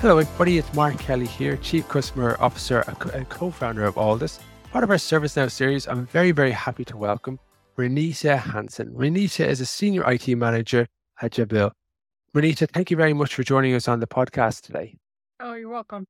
Hello, everybody. It's Mark Kelly here, Chief Customer Officer and co founder of Alldus. Part of our ServiceNow series, I'm very, very happy to welcome Renita Hanson. Renita is a Senior IT Manager at Jabil. Renita, thank you very much for joining us on the podcast today. Oh, you're welcome.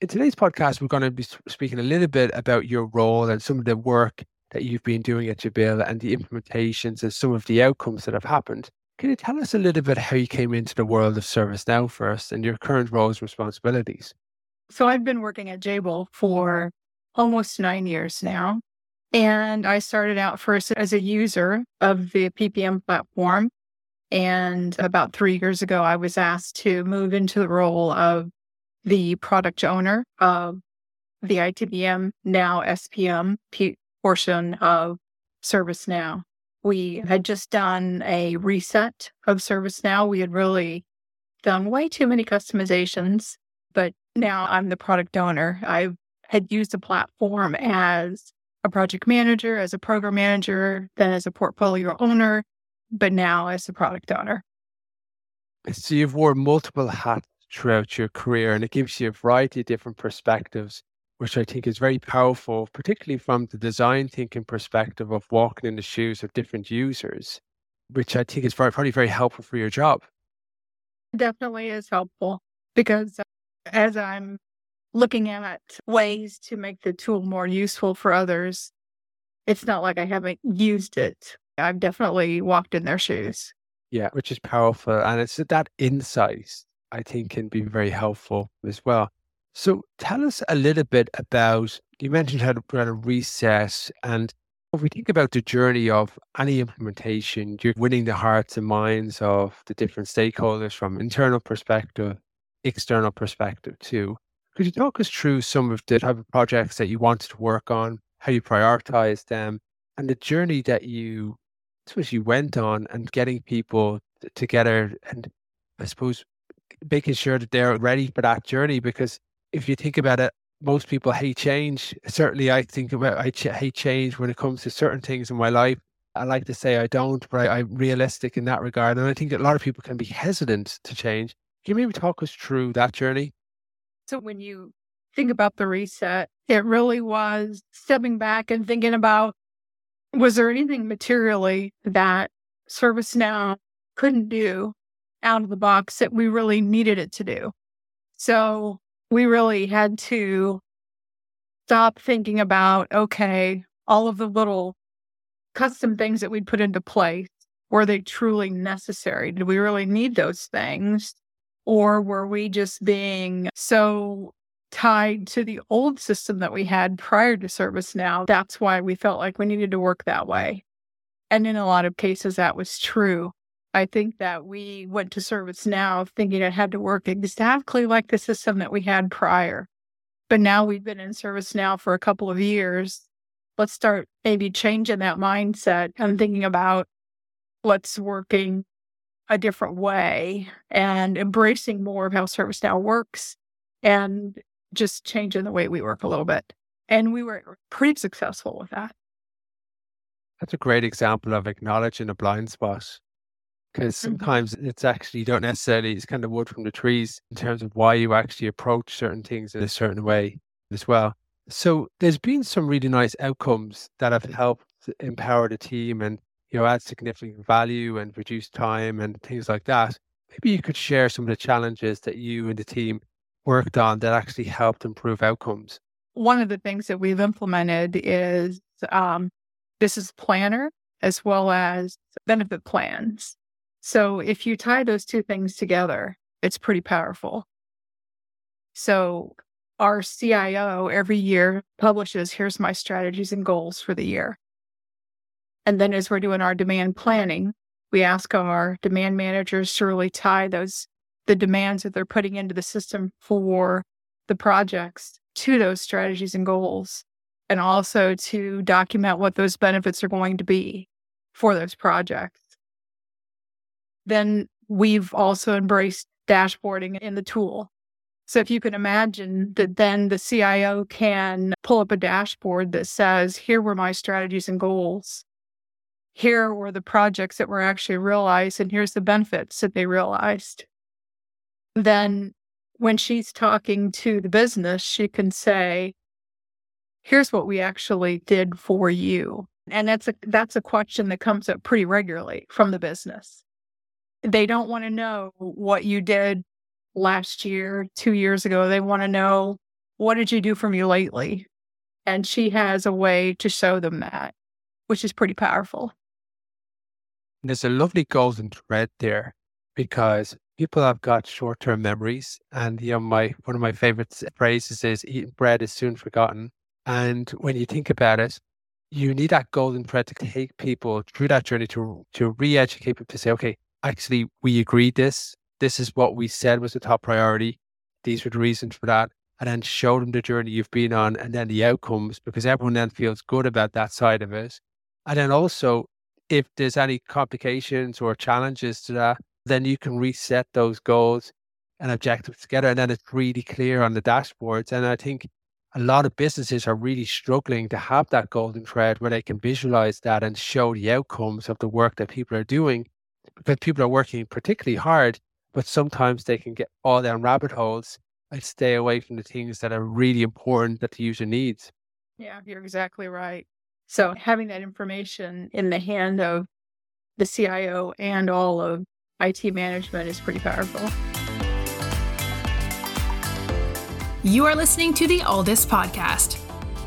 In today's podcast, we're going to be speaking a little bit about your role and some of the work that you've been doing at Jabil and the implementations and some of the outcomes that have happened. Can you tell us a little bit how you came into the world of ServiceNow first and your current roles and responsibilities? So I've been working at Jabil for almost nine years now. And I started out first as a user of the PPM platform. And about three years ago, I was asked to move into the role of the product owner of the ITBM, now SPM portion of ServiceNow we had just done a reset of ServiceNow. We had really done way too many customizations, but now I'm the product owner. I had used the platform as a project manager, as a program manager, then as a portfolio owner, but now as a product owner. So you've worn multiple hats throughout your career, and it gives you a variety of different perspectives which I think is very powerful, particularly from the design thinking perspective of walking in the shoes of different users, which I think is very, probably very helpful for your job. Definitely is helpful because uh, as I'm looking at ways to make the tool more useful for others, it's not like I haven't used it. I've definitely walked in their shoes. Yeah, which is powerful. And it's that insight I think can be very helpful as well. So tell us a little bit about, you mentioned how to run a reset. And if we think about the journey of any implementation, you're winning the hearts and minds of the different stakeholders from internal perspective, external perspective too. Could you talk us through some of the type of projects that you wanted to work on, how you prioritized them, and the journey that you, suppose, you went on and getting people together and I suppose making sure that they're ready for that journey because if you think about it, most people hate change. Certainly, I think about I ch- hate change when it comes to certain things in my life. I like to say I don't, but I, am realistic in that regard. And I think that a lot of people can be hesitant to change. Can you maybe talk us through that journey? So, when you think about the reset, it really was stepping back and thinking about was there anything materially that ServiceNow couldn't do out of the box that we really needed it to do? So, we really had to stop thinking about, okay, all of the little custom things that we'd put into place, were they truly necessary? Did we really need those things? Or were we just being so tied to the old system that we had prior to ServiceNow? That's why we felt like we needed to work that way. And in a lot of cases, that was true. I think that we went to ServiceNow thinking it had to work exactly like the system that we had prior. But now we've been in ServiceNow for a couple of years. Let's start maybe changing that mindset and thinking about what's working a different way and embracing more of how ServiceNow works and just changing the way we work a little bit. And we were pretty successful with that. That's a great example of acknowledging a blind spot because mm-hmm. sometimes it's actually you don't necessarily it's kind of wood from the trees in terms of why you actually approach certain things in a certain way as well. So there's been some really nice outcomes that have helped empower the team and you know add significant value and reduce time and things like that. Maybe you could share some of the challenges that you and the team worked on that actually helped improve outcomes. One of the things that we've implemented is um, this is planner as well as benefit plans. So if you tie those two things together, it's pretty powerful. So our CIO every year publishes here's my strategies and goals for the year. And then as we're doing our demand planning, we ask our demand managers to really tie those the demands that they're putting into the system for the projects to those strategies and goals and also to document what those benefits are going to be for those projects. Then we've also embraced dashboarding in the tool. So if you can imagine that then the CIO can pull up a dashboard that says, here were my strategies and goals. Here were the projects that were actually realized, and here's the benefits that they realized. Then when she's talking to the business, she can say, here's what we actually did for you. And that's a that's a question that comes up pretty regularly from the business. They don't want to know what you did last year, two years ago. They want to know, what did you do for me lately? And she has a way to show them that, which is pretty powerful. There's a lovely golden thread there because people have got short term memories. And you know, my one of my favorite phrases is eating bread is soon forgotten. And when you think about it, you need that golden thread to take people through that journey to to re-educate people to say, okay, actually we agreed this this is what we said was the top priority. These were the reasons for that. And then show them the journey you've been on and then the outcomes because everyone then feels good about that side of it. And then also, if there's any complications or challenges to that, then you can reset those goals and objectives together. And then it's really clear on the dashboards. And I think a lot of businesses are really struggling to have that golden thread where they can visualize that and show the outcomes of the work that people are doing because people are working particularly hard but sometimes they can get all down rabbit holes and stay away from the things that are really important that the user needs. Yeah, you're exactly right. So having that information in the hand of the CIO and all of IT management is pretty powerful. You are listening to the Alldus podcast.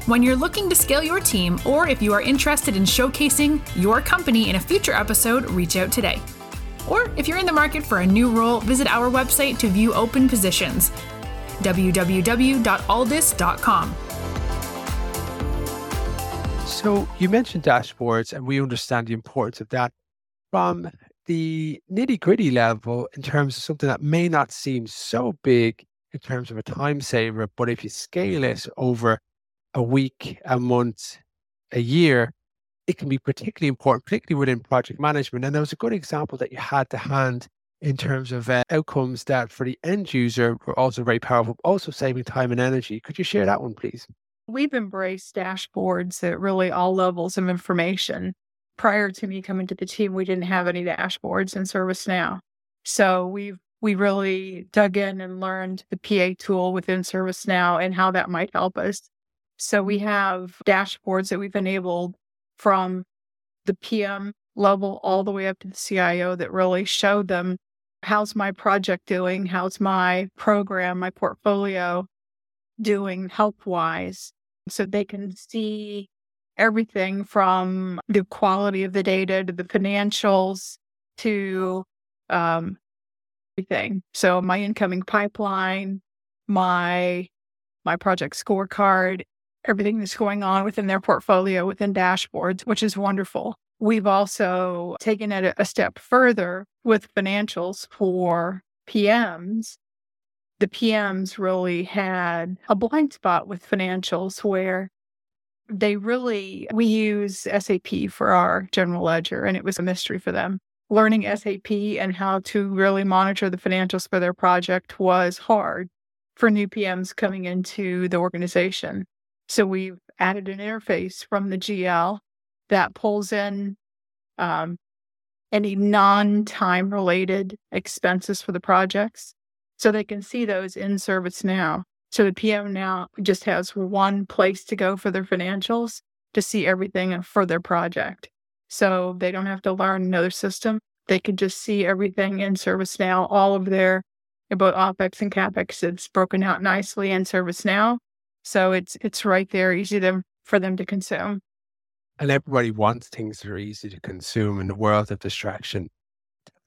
When you're looking to scale your team, or if you are interested in showcasing your company in a future episode, reach out today. Or if you're in the market for a new role, visit our website to view open positions www.alldus.com. So you mentioned dashboards, and we understand the importance of that from the nitty gritty level in terms of something that may not seem so big in terms of a time saver, but if you scale it over a week, a month, a year, it can be particularly important, particularly within project management. And there was a good example that you had to hand in terms of uh, outcomes that for the end user were also very powerful, also saving time and energy. Could you share that one, please? We've embraced dashboards at really all levels of information. Prior to me coming to the team, we didn't have any dashboards in ServiceNow. So we've we really dug in and learned the PA tool within ServiceNow and how that might help us. So we have dashboards that we've enabled from the PM level all the way up to the CIO that really showed them how's my project doing? How's my program, my portfolio doing health wise? So they can see everything from the quality of the data to the financials to um, everything. So my incoming pipeline, my my project scorecard, everything that's going on within their portfolio within dashboards, which is wonderful. We've also taken it a step further with financials for PMs. The PMs really had a blind spot with financials where they really, we use SAP for our general ledger, and it was a mystery for them. Learning SAP and how to really monitor the financials for their project was hard for new PMs coming into the organization. So we've added an interface from the GL that pulls in um, any non time related expenses for the projects. So they can see those in ServiceNow. So the PM now just has one place to go for their financials to see everything for their project. So they don't have to learn another system. They can just see everything in ServiceNow, all of their about OPEX and CAPEX. It's broken out nicely in ServiceNow. So it's it's right there, easy to, for them to consume. And everybody wants things that are easy to consume in the world of distraction.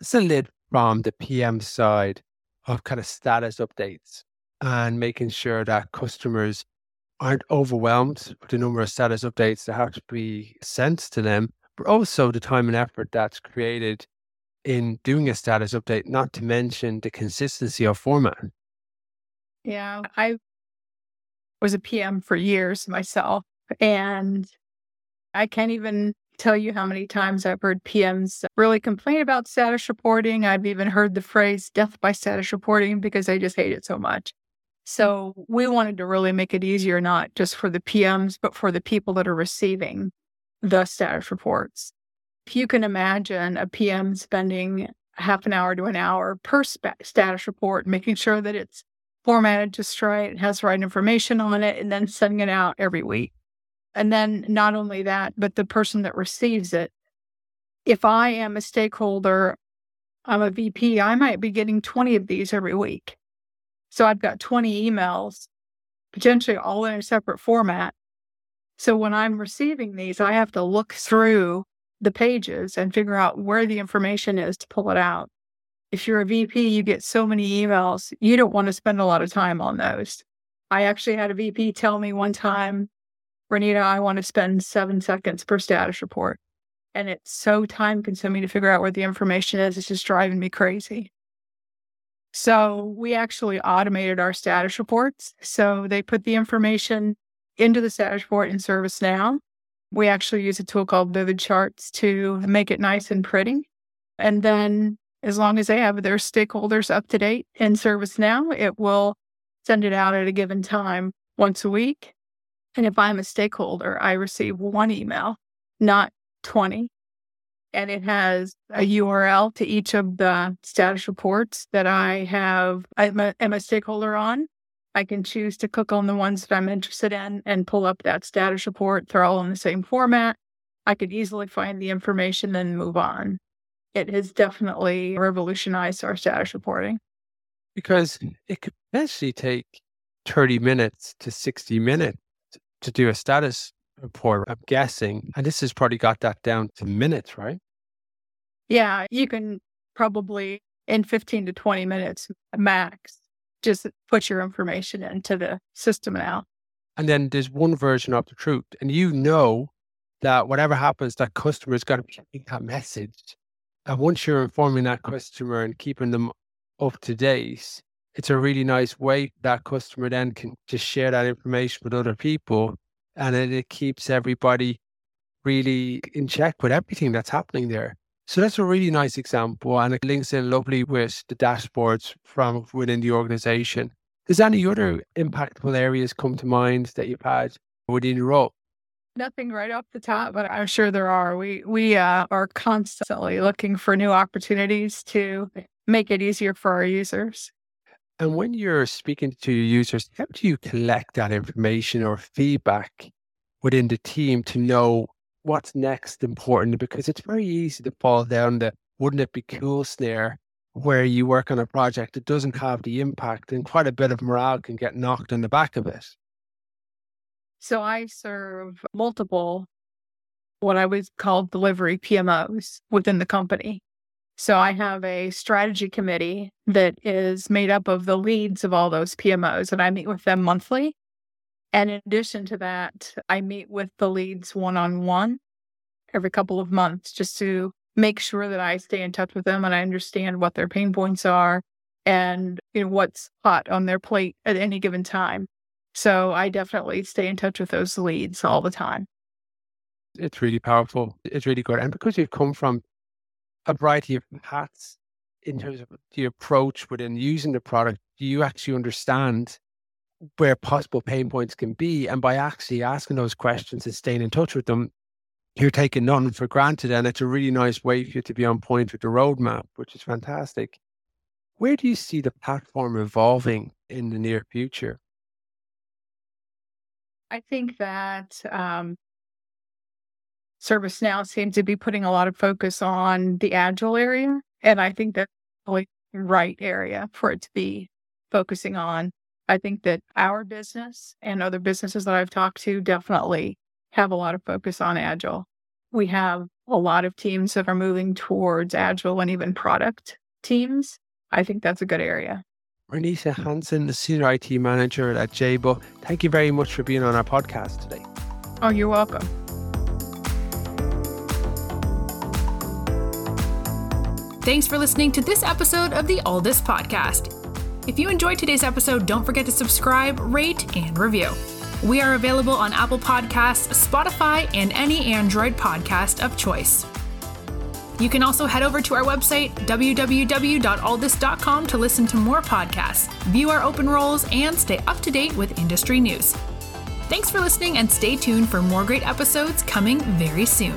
It's a lid from the PM side of kind of status updates and making sure that customers aren't overwhelmed with the number of status updates that have to be sent to them, but also the time and effort that's created in doing a status update, not to mention the consistency of format. Yeah, I was a PM for years myself, and I can't even tell you how many times I've heard PMs really complain about status reporting. I've even heard the phrase death by status reporting because they just hate it so much. So we wanted to really make it easier, not just for the PMs, but for the people that are receiving the status reports. If you can imagine a PM spending half an hour to an hour per status report, making sure that it's formatted just right, has the right information on it, and then sending it out every week. And then not only that, but the person that receives it. If I am a stakeholder, I'm a VP, I might be getting 20 of these every week. So I've got 20 emails, potentially all in a separate format. So when I'm receiving these, I have to look through the pages and figure out where the information is to pull it out. If you're a VP, you get so many emails, you don't want to spend a lot of time on those. I actually had a VP tell me one time Renita, I want to spend seven seconds per status report. And it's so time consuming to figure out where the information is. It's just driving me crazy. So we actually automated our status reports. So they put the information into the status report in ServiceNow. We actually use a tool called VividCharts to make it nice and pretty. And then as long as they have their stakeholders up to date in ServiceNow, it will send it out at a given time once a week. And if I'm a stakeholder, I receive one email, not 20. And it has a URL to each of the status reports that I have, I'm a, am a stakeholder on. I can choose to click on the ones that I'm interested in and pull up that status report. They're all in the same format. I could easily find the information and move on. It has definitely revolutionized our status reporting. Because it could potentially take 30 minutes to 60 minutes to do a status report, I'm guessing. And this has probably got that down to minutes, right? Yeah, you can probably in 15 to 20 minutes max just put your information into the system now. And then there's one version of the truth. And you know that whatever happens, that customer is going to be getting that message. And once you're informing that customer and keeping them up to date, it's a really nice way that customer then can just share that information with other people and it, it keeps everybody really in check with everything that's happening there. So that's a really nice example and it links in lovely with the dashboards from within the organization. Does any other impactful areas come to mind that you've had within your role? Nothing right off the top, but I'm sure there are. We we uh, are constantly looking for new opportunities to make it easier for our users. And when you're speaking to your users, how do you collect that information or feedback within the team to know what's next important? Because it's very easy to fall down the wouldn't it be cool snare where you work on a project that doesn't have the impact and quite a bit of morale can get knocked in the back of it. So I serve multiple what I would call delivery PMOs within the company. So I have a strategy committee that is made up of the leads of all those PMOs, and I meet with them monthly. And in addition to that, I meet with the leads one on one every couple of months just to make sure that I stay in touch with them and I understand what their pain points are and you know what's hot on their plate at any given time. So I definitely stay in touch with those leads all the time. It's really powerful. It's really good. And because you've come from a variety of hats in terms of the approach within using the product, you actually understand where possible pain points can be? And by actually asking those questions and staying in touch with them, you're taking none for granted. And it's a really nice way for you to be on point with the roadmap, which is fantastic. Where do you see the platform evolving in the near future? I think that um, ServiceNow seems to be putting a lot of focus on the agile area. And I think that's the right area for it to be focusing on. I think that our business and other businesses that I've talked to definitely have a lot of focus on agile. We have a lot of teams that are moving towards agile and even product teams. I think that's a good area. Renita Hanson, the Senior IT Manager at Jabil, thank you very much for being on our podcast today. Oh, you're welcome. Thanks for listening to this episode of the Alldus Podcast. If you enjoyed today's episode, don't forget to subscribe, rate, and review. We are available on Apple Podcasts, Spotify, and any Android podcast of choice. You can also head over to our website, www.alldus.com, to listen to more podcasts, view our open roles, and stay up to date with industry news. Thanks for listening and stay tuned for more great episodes coming very soon.